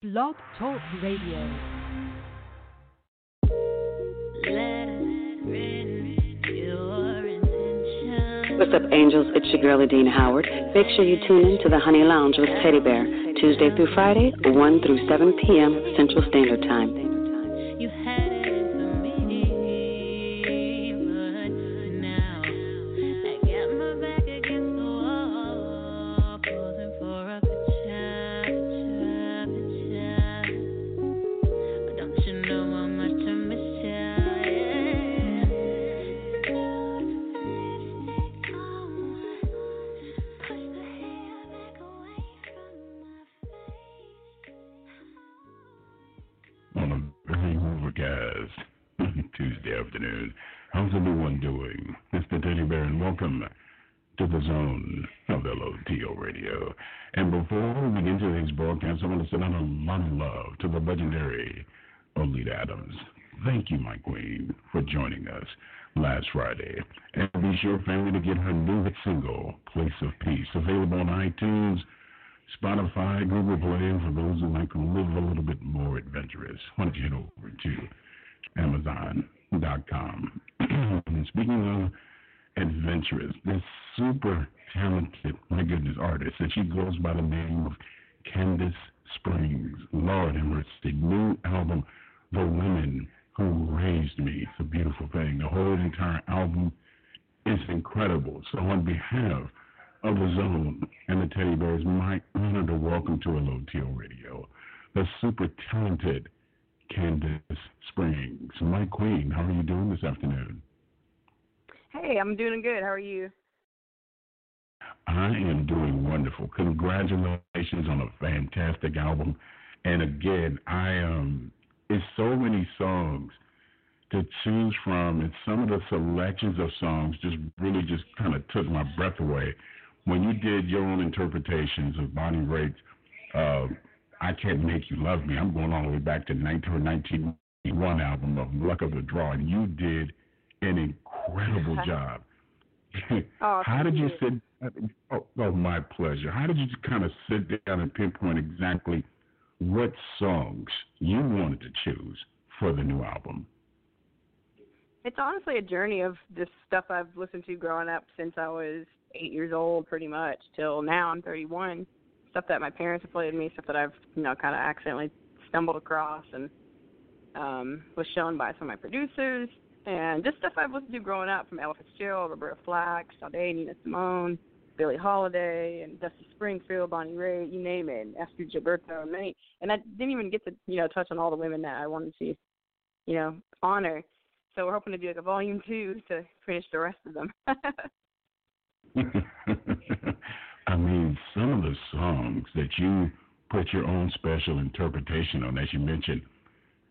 Blog Talk Radio. What's up, angels? It's your girl, Adina Howard. Make sure you tune in to the Honey Lounge with Teddy Bear, Tuesday through Friday, 1 through 7 p.m. Central Standard Time. New album, The Women Who Raised Me. It's a beautiful thing. The whole entire album is incredible. So on behalf of the Zone and the Teddy Bears, my honor to welcome to LOTL Radio the super talented Kandace Springs. My queen, how are you doing this afternoon? Hey, I'm doing good. How are you? I am doing wonderful. Congratulations on a fantastic album. And again, I um it's so many songs to choose from and some of the selections of songs just really just kind of took my breath away. When you did your own interpretations of Bonnie Raitt's uh, I Can't Make You Love Me, I'm going all the way back to 1991 album of Luck of the Draw, and you did an incredible job. Oh, How did you sit? Oh, oh, my pleasure. How did you kind of sit down and pinpoint exactly what songs you wanted to choose for the new album? It's honestly a journey of just stuff I've listened to growing up since I was eight years old, pretty much, till now I'm 31. Stuff that my parents have played me, stuff that I've you know kind of accidentally stumbled across and um was shown by some of my producers, and just stuff I've listened to growing up from Ella Fitzgerald, Roberta Flack, Sade, Nina Simone, Billie Holiday, and Dusty Springfield, Bonnie Raitt, you name it, and Astrud Gilberto, and many. And I didn't even get to you know touch on all the women that I wanted to, you know, honor. So we're hoping to do like a volume two to finish the rest of them. I mean, some of the songs that you put your own special interpretation on, as you mentioned,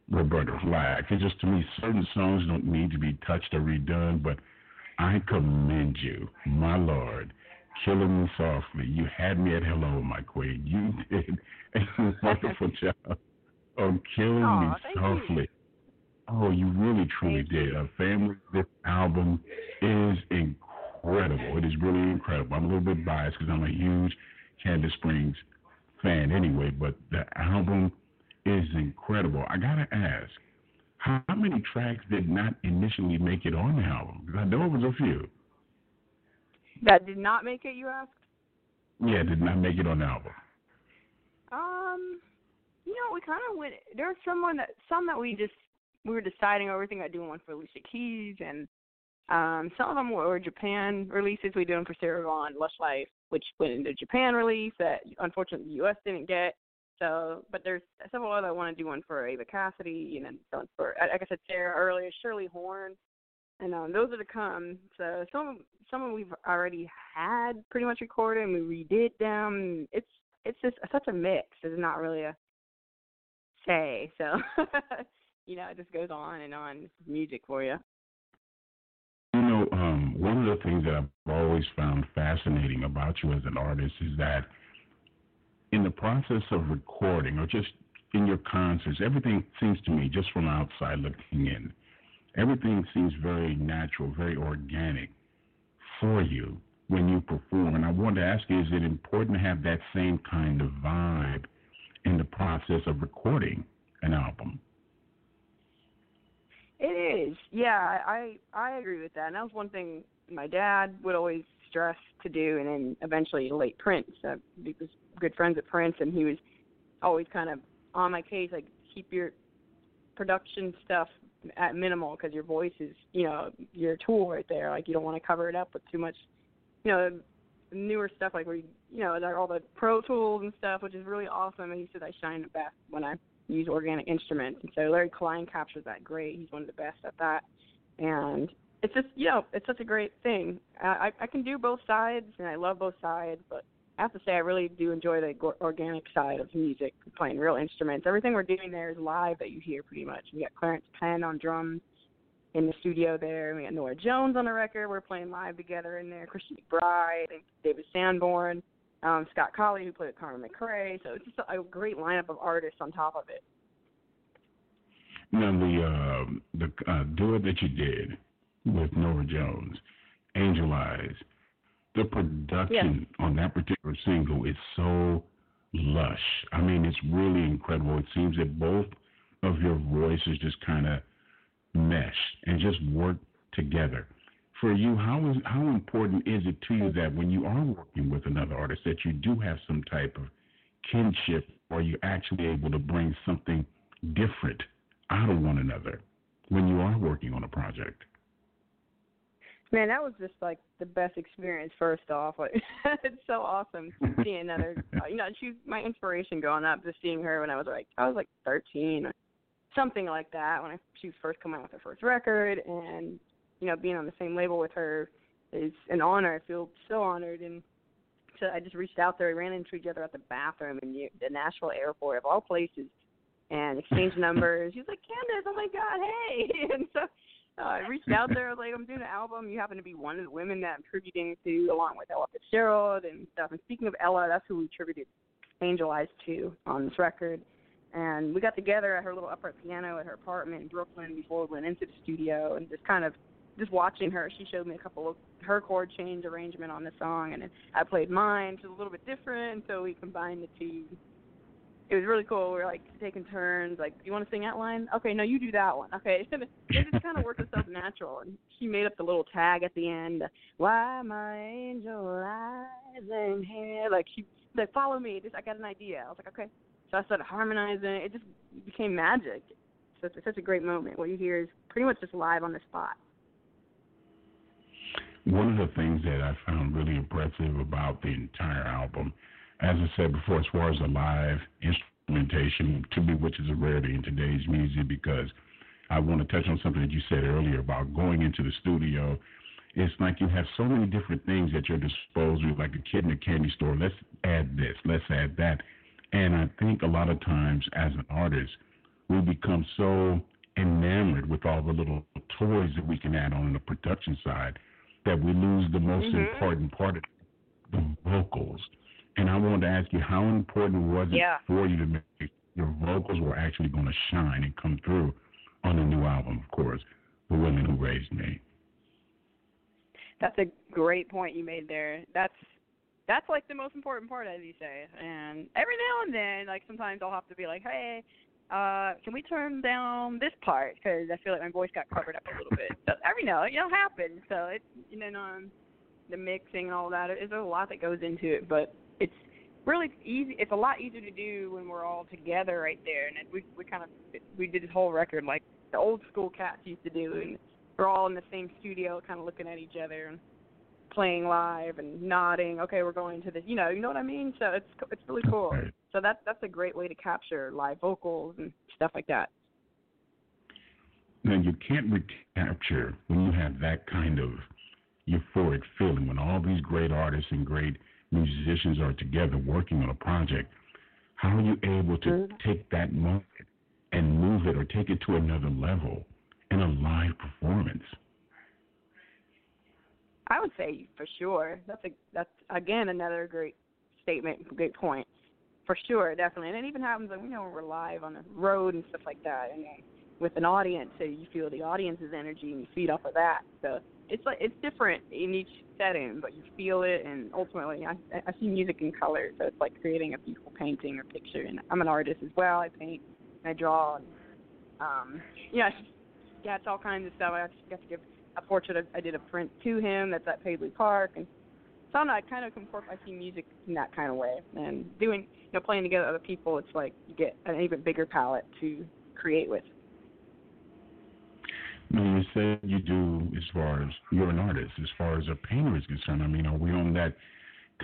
Roberta Flack. It's just to me, certain songs don't need to be touched or redone, but I commend you, my lord, killing me softly. You had me at hello, my queen. You did a wonderful job on oh, killing Aw, me softly. Oh, you really truly Thank did. A family. This album is incredible. It is really incredible. I'm a little bit biased because I'm a huge Kandace Springs fan anyway, but the album is incredible. I gotta ask, how many tracks did not initially make it on the album? Because I know it was a few. That did not make it, you asked? Yeah, did not make it on the album. Um, you know, we kind of went. There was someone that some that we just we were deciding over. We think about doing one for Alicia Keys, and um, some of them were Japan releases. We did them for Sarah Vaughan, Lush Life, which went into Japan release that unfortunately the U.S. didn't get. So, but there's several other. I want to do one for Eva Cassidy, and then one for, like I said, Sarah earlier, Shirley Horn, and um, those are to come. So some some we've already had pretty much recorded, and we redid them. It's it's just such a mix. There's not really a say. So, you know, it just goes on and on. Music for you. You know, um, one of the things that I've always found fascinating about you as an artist is that in the process of recording or just in your concerts, everything seems to me, just from outside looking in, everything seems very natural, very organic for you when you perform. And I wanted to ask you, is it important to have that same kind of vibe in the process of recording an album. It is, yeah. I I agree with that. And that was one thing my dad would always stress to do, and then eventually late Prince. Uh, he was good friends with Prince, and he was always kind of on my case, like keep your production stuff at minimal because your voice is, you know, your tool right there. Like you don't want to cover it up with too much, you know, newer stuff like where you, you know, like all the Pro Tools and stuff, which is really awesome. And he said I shine the best when I use organic instruments. And so Larry Klein captures that great. He's one of the best at that. And it's just, you know, it's such a great thing. I I can do both sides, and I love both sides, but I have to say I really do enjoy the organic side of music, playing real instruments. Everything we're doing there is live that you hear pretty much. We got Clarence Penn on drums in the studio there. We got Norah Jones on the record. We're playing live together in there. Christian McBride, David Sanborn, um, Scott Colley who played with Carmen McRae. So it's just a, great lineup of artists on top of it. Now the uh, the uh, duet that you did with Norah Jones, Angel Eyes the production on that particular single is so lush. I mean, it's really incredible. It seems that both of your voices just kind of mesh and just work together. For you, how is how important is it to you that when you are working with another artist that you do have some type of kinship, or you're actually able to bring something different out of one another when you are working on a project? Man, that was just like the best experience. First off, like it's so awesome seeing another. You know, she's my inspiration growing up. Just seeing her when I was like I was like 13 or something like that when I, she was first coming out with her first record, and you know, being on the same label with her is an honor. I feel so honored, and so I just reached out there. We ran into each other at the bathroom in the Nashville airport of all places, and exchanged numbers. She's like, Kandace, oh my God, hey! And so uh, I reached out there, like, I'm doing an album. You happen to be one of the women that I'm tributing to, along with Ella Fitzgerald and stuff. And speaking of Ella, that's who we tributed Angel Eyes to on this record. And we got together at her little upright piano at her apartment in Brooklyn before we went into the studio and just kind of just watching her. She showed me a couple of her chord change arrangement on the song, and then I played mine, which was a little bit different. So we combined the two it was really cool. We were like taking turns. Like, you want to sing that line? Okay, no, you do that one. Okay, it just kind of worked itself natural. And she made up the little tag at the end. Why my angel lies in here? Like she like follow me. Just I got an idea. I was like, okay. So I started harmonizing. It just became magic. So it's such a great moment. What you hear is pretty much just live on the spot. One of the things that I found really impressive about the entire album as I said before, as far as the live instrumentation, to me, which is a rarity in today's music, because I want to touch on something that you said earlier about going into the studio. It's like you have so many different things at your disposal, like a kid in a candy store. Let's add this, let's add that. And I think a lot of times as an artist, we become so enamored with all the little toys that we can add on the production side that we lose the most mm-hmm. important part of the vocals. And I wanted to ask you, how important was it yeah. for you to make your vocals were actually going to shine and come through on the new album, of course, The Women Who Raised Me? That's a great point you made there. That's that's like the most important part, as you say. And every now and then, like sometimes I'll have to be like, hey, uh, can we turn down this part because I feel like my voice got covered up a little bit. So every now, you know, happens. So it's you know, um, the mixing and all that. There's a lot that goes into it, but it's really easy. It's a lot easier to do when we're all together right there. And we we kind of we did this whole record like the old school cats used to do, and we're all in the same studio, kind of looking at each other and playing live and nodding. Okay, we're going to this. You know, you know what I mean. So it's it's really cool. So that's that's a great way to capture live vocals and stuff like that. Now you can't recapture when you have that kind of euphoric feeling when all these great artists and great musicians are together working on a project, how are you able to mm-hmm. take that moment and move it or take it to another level in a live performance? I would say for sure. That's a that's again another great statement, great point. For sure, definitely. And it even happens like you know when we're live on the road and stuff like that and with an audience, so you feel the audience's energy and you feed off of that. So it's like it's different in each setting, but you feel it, and ultimately, I I see music in color, so it's like creating a beautiful painting or picture. And I'm an artist as well. I paint, and I draw, and um, yeah, yeah, it's all kinds of stuff. I actually got to give a portrait. Of, I did a print to him that's at Paisley Park, and so I know. I kind of incorporate. I see music in that kind of way, and doing, you know, playing together with other people. It's like you get an even bigger palette to create with. Now you said you do as far as you're an artist, as far as a painter is concerned. I mean, are we on that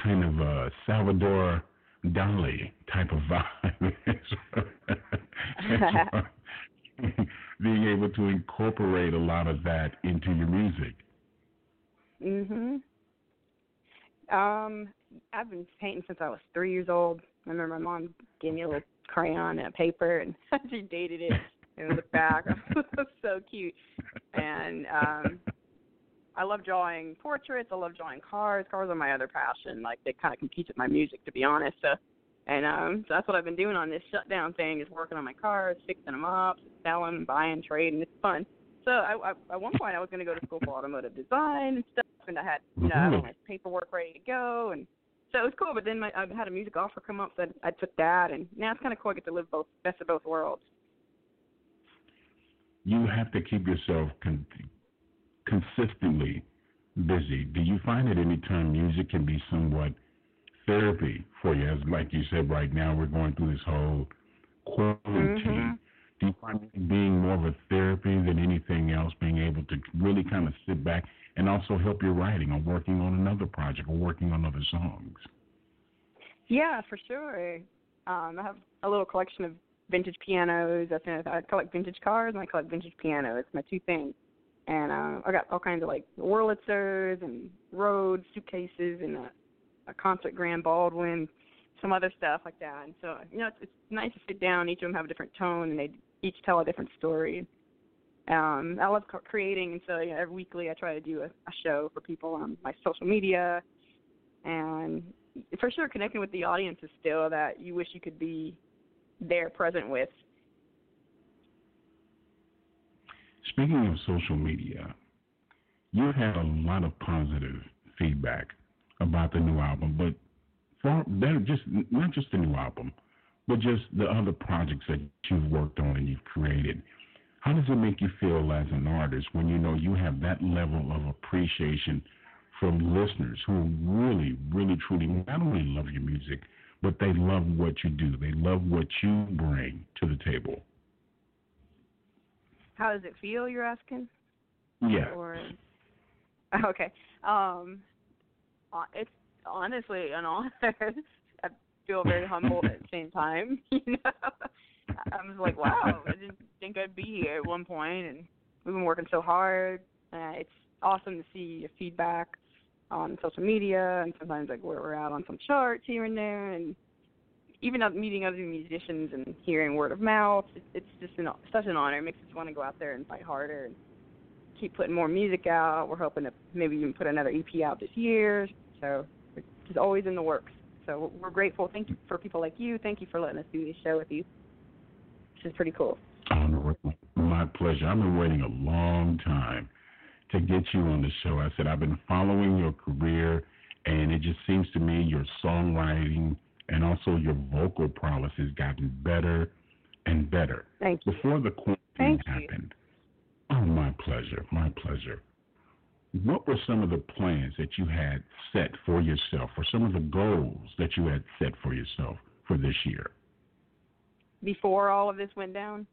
kind of uh, Salvador Dali type of vibe? being able to incorporate a lot of that into your music. Mhm. Um, I've been painting since I was three years old. I remember my mom gave me a little crayon and a paper, and she dated it and looked back. so cute. And um, I love drawing portraits. I love drawing cars. Cars are my other passion. Like they kind of compete with my music, to be honest. So, and um, so that's what I've been doing on this shutdown thing is working on my cars, fixing them up, selling, buying, trading. It's fun. So I, I at one point I was going to go to school for automotive design and stuff, and I had you know mm-hmm. my paperwork ready to go, and so it was cool. But then my, I had a music offer come up, so I, I took that, and now it's kind of cool. I get to live both best of both worlds. You have to keep yourself con- consistently busy. Do you find that any time music can be somewhat therapy for you? As like you said, right now we're going through this whole quarantine. Mm-hmm do you find it being more of a therapy than anything else, being able to really kind of sit back and also help your writing or working on another project or working on other songs? Yeah, for sure. Um, I have a little collection of vintage pianos. I, I collect vintage cars and I collect vintage pianos. It's my two things. And uh, I got all kinds of like Wurlitzers and Rhodes suitcases and a, a concert Grand Baldwin, some other stuff like that. And so, you know, it's, it's nice to sit down. Each of them have a different tone, and they each tell a different story. Um, I love creating, and so you know, every weekly I try to do a, a show for people on my social media, and for sure connecting with the audience is still that you wish you could be there present with. Speaking of social media, you had a lot of positive feedback about the new album, but for that just not just the new album, but just the other projects that you've worked on and you've created. How does it make you feel as an artist when you know you have that level of appreciation from listeners who really, really, truly not only love your music, but they love what you do. They love what you bring to the table. How does it feel? You're asking. Yeah. Or okay. Um, uh, it's honestly an honor I feel very humbled at the same time. You know, I was like, wow, I didn't think I'd be here at one point, and we've been working so hard. Uh, it's awesome to see your feedback on social media, and sometimes like where we're out on some charts here and there, and even meeting other musicians and hearing word of mouth. It's, just an, such an honor. It makes us want to go out there and fight harder and keep putting more music out. We're hoping to maybe even put another EP out this year. So it's always in the works. So we're grateful. Thank you for people like you. Thank you for letting us do this show with you. This is pretty cool. My pleasure. I've been waiting a long time to get you on the show. I said I've been following your career, and it just seems to me your songwriting and also your vocal prowess has gotten better and better. Thank you. Before the quarantine Thank happened. You. Oh, my pleasure. My pleasure what were some of the plans that you had set for yourself, or some of the goals that you had set for yourself for this year? Before all of this went down?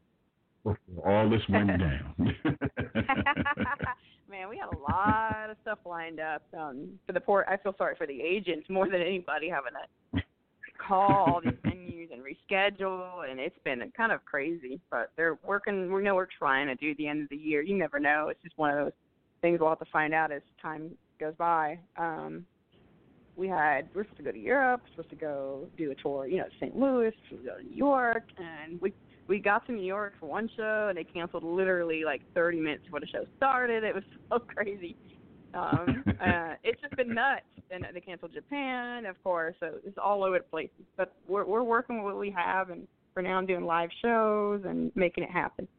All this went down. Man, we had a lot of stuff lined up. Um, for the poor, I feel sorry for the agents more than anybody having to call all these venues and reschedule, and it's been kind of crazy. But they're working. We know we're trying to do the end of the year. You never know. It's just one of those things we'll have to find out as time goes by. Um, we had we are supposed to go to Europe, supposed to go do a tour, you know, St. Louis, supposed to go to New York, and we we got to New York for one show and they canceled literally like 30 minutes before the show started. It was so crazy. Um, uh, it's just been nuts. And they canceled Japan, of course. So it's all over the place. But we're we're working with what we have, and for now I'm doing live shows and making it happen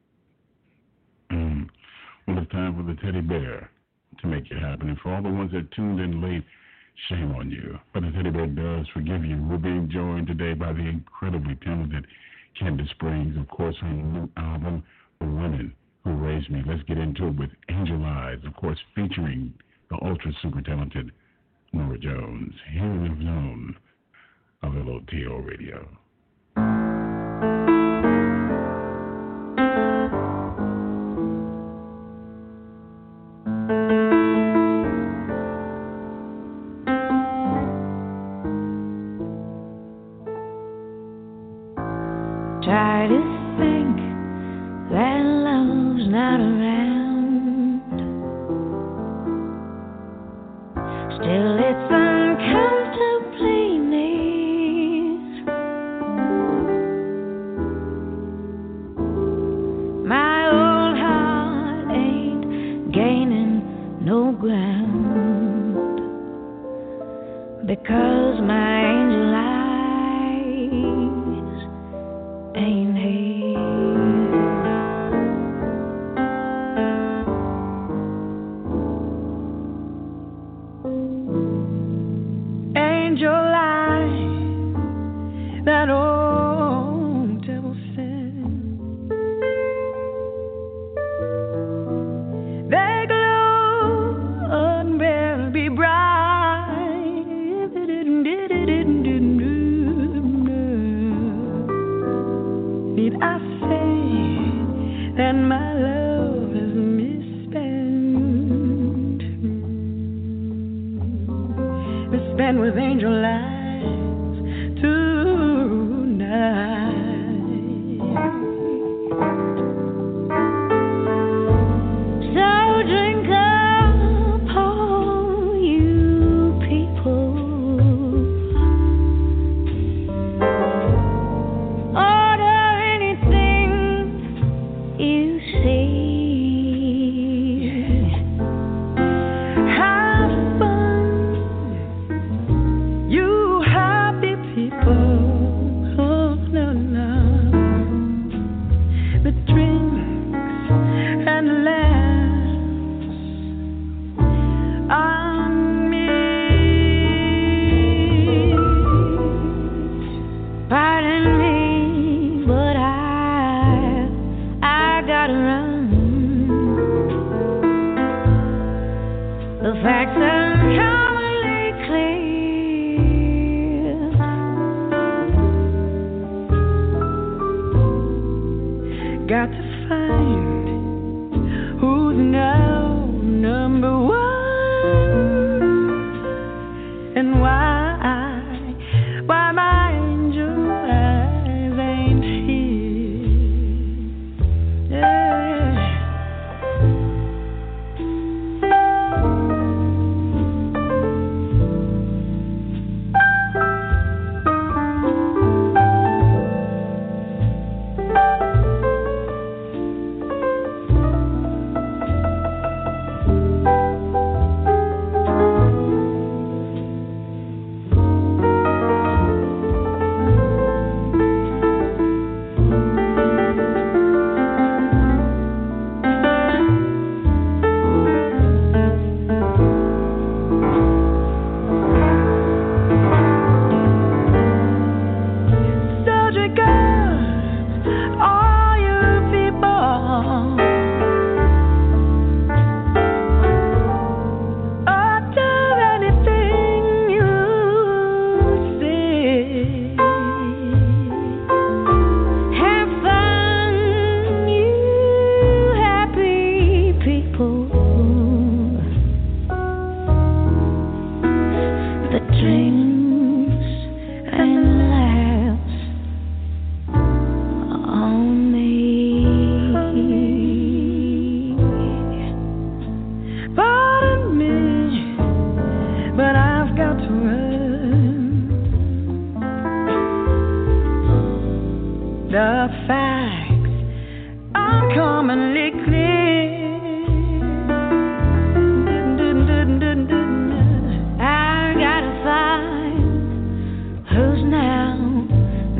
when it's time for the teddy bear to make it happen. And for all the ones that tuned in late, shame on you. But the Teddy Bear does forgive you. We're being joined today by the incredibly talented Kandace Springs, of course, her new album, The Women Who Raised Me. Let's get into it with Angel Eyes, of course, featuring the ultra super talented Norah Jones, here in the zone of LOTL Radio.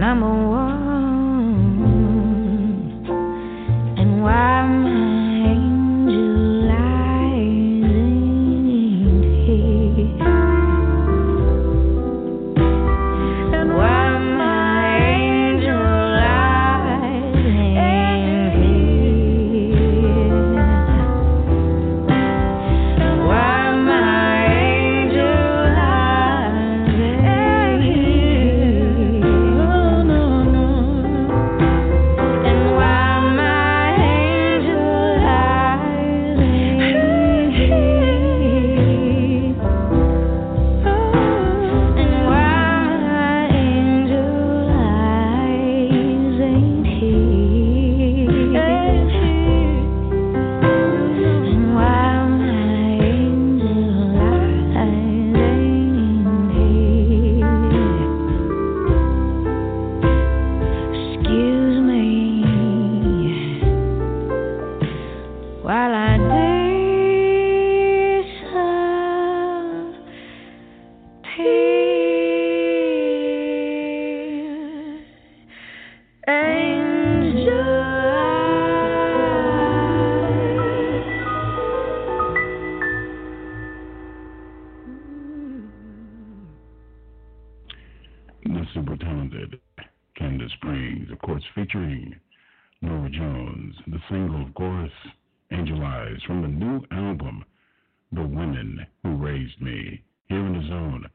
Namo. Spring, Norah Jones. The single, of course, Angel Eyes, from the new album, The Women Who Raised Me, here in the zone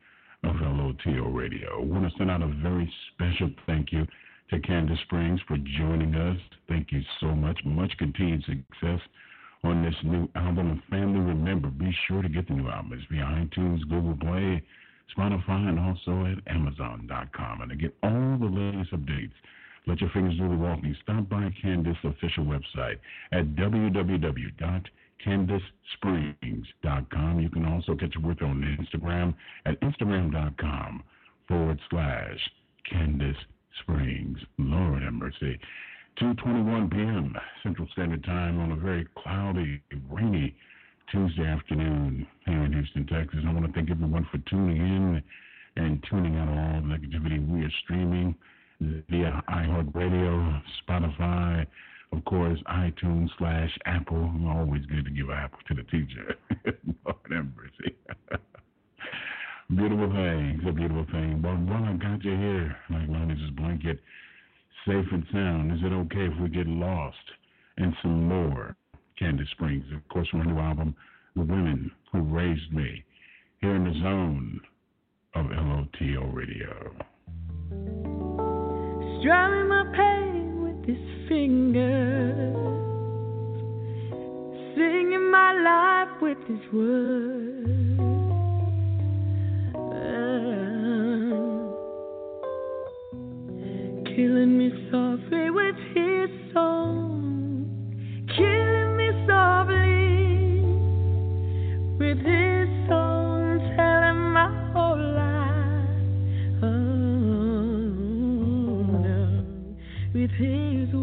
of LOTL Radio. I want to send out a very special thank you to Kandace Springs for joining us. Thank you so much. Much continued success on this new album. And family, remember, be sure to get the new album. It's via iTunes, Google Play, Spotify, and also at Amazon.com. And to get all the latest updates, let your fingers do the walking. Stop by Kandace official website at www.kandacesprings.com. You can also catch her work on Instagram at instagram.com forward slash Kandace Springs. Lord have mercy. 2:21 p.m. Central Standard Time on a very cloudy, rainy Tuesday afternoon here in Houston, Texas. I want to thank everyone for tuning in and tuning out all the negativity. We are streaming via iHeartRadio, Spotify, of course, iTunes slash Apple. Always good to give Apple to the teacher. Lord beautiful thing. It's a beautiful thing. But while I got you here, like as this blanket safe and sound, is it okay if we get lost in some more Kandace Springs? Of course, from her new album, The Women Who Raised Me, here in the zone of LOTL Radio. Strumming my pain with his fingers, singing my life with his words. His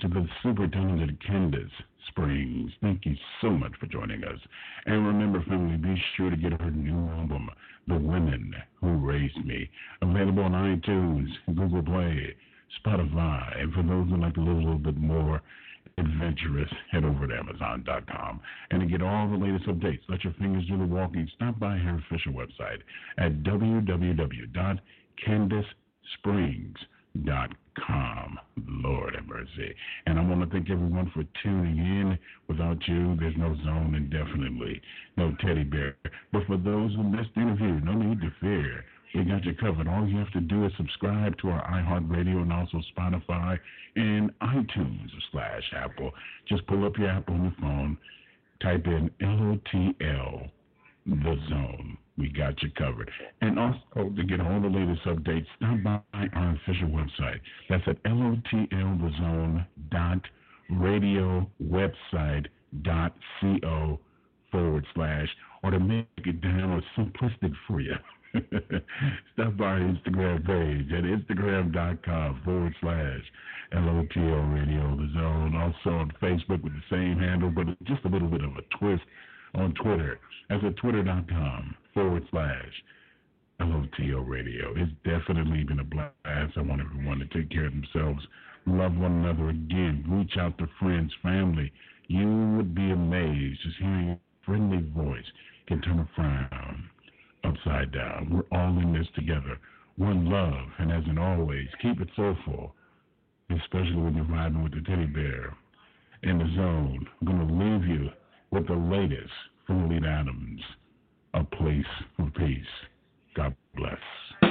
To the super talented Kandace Springs. Thank you so much for joining us. And remember, family, be sure to get her new album, The Women Who Raised Me, available on iTunes, Google Play, Spotify. And for those who like a little bit more adventurous, head over to Amazon.com. And to get all the latest updates, let your fingers do the walking. Stop by her official website at www.kandacesprings.com. Lord have mercy. And I want to thank everyone for tuning in. Without you, there's no zone indefinitely, no teddy bear. But for those who missed the interview, no need to fear. We got you covered. All you have to do is subscribe to our iHeartRadio and also Spotify and iTunes slash Apple. Just pull up your app on your phone, type in LOTL, the zone. We got you covered. And also to get all the latest updates, stop by our official website. That's at lotlthezone.radiowebsite.co forward slash, or to make it down or simplistic for you. Stop by our Instagram page at instagram.com forward slash LOTL Radio The Zone. Also on Facebook with the same handle, but just a little bit of a twist on Twitter. That's at twitter.com forward slash LOTL Radio. It's definitely been a blast. I want everyone to take care of themselves, love one another again, reach out to friends, family. You would be amazed just hearing a friendly voice can turn a frown upside down. We're all in this together. One love, and as in always, keep it soulful, especially when you're riding with the teddy bear in the zone. I'm going to leave you with the latest from Oleta Adams, A Place for Peace. God bless.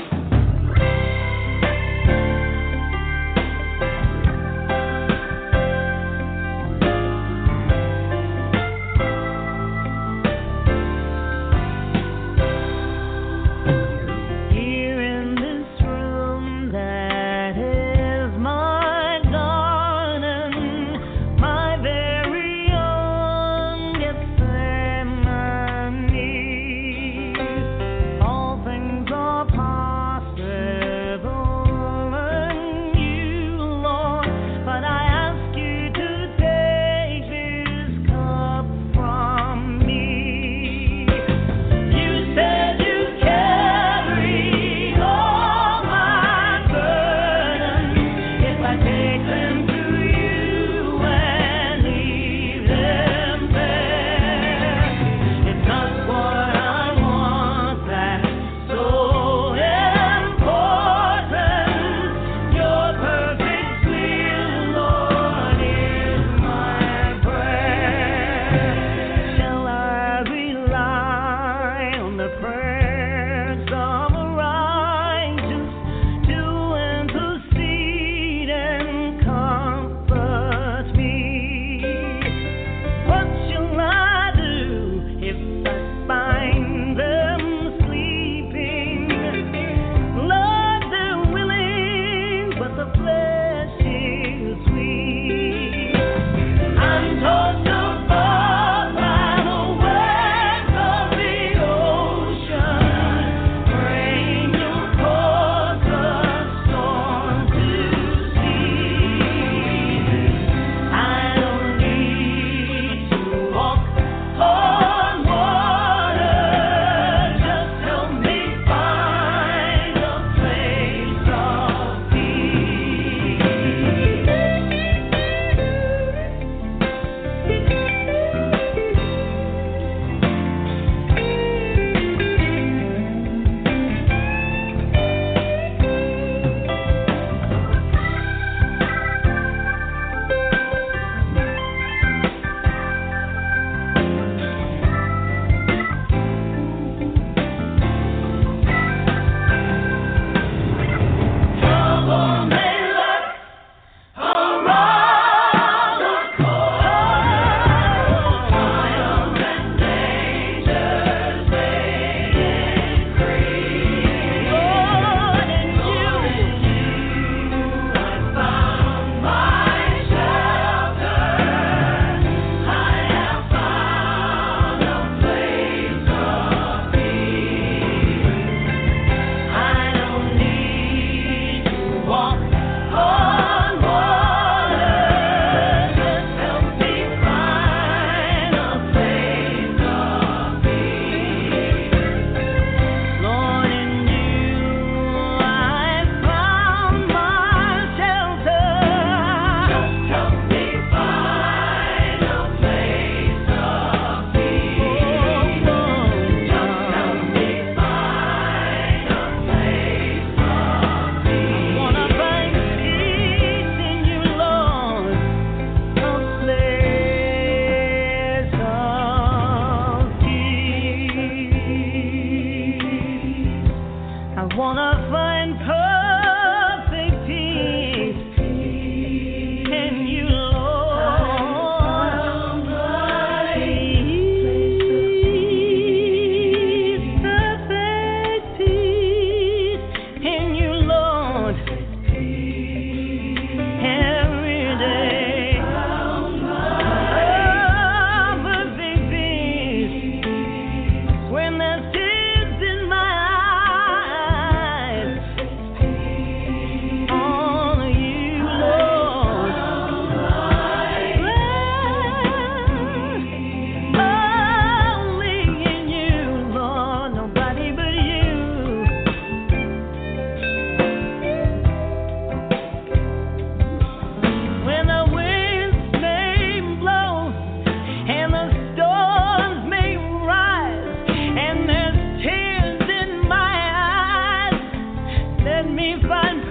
Let me find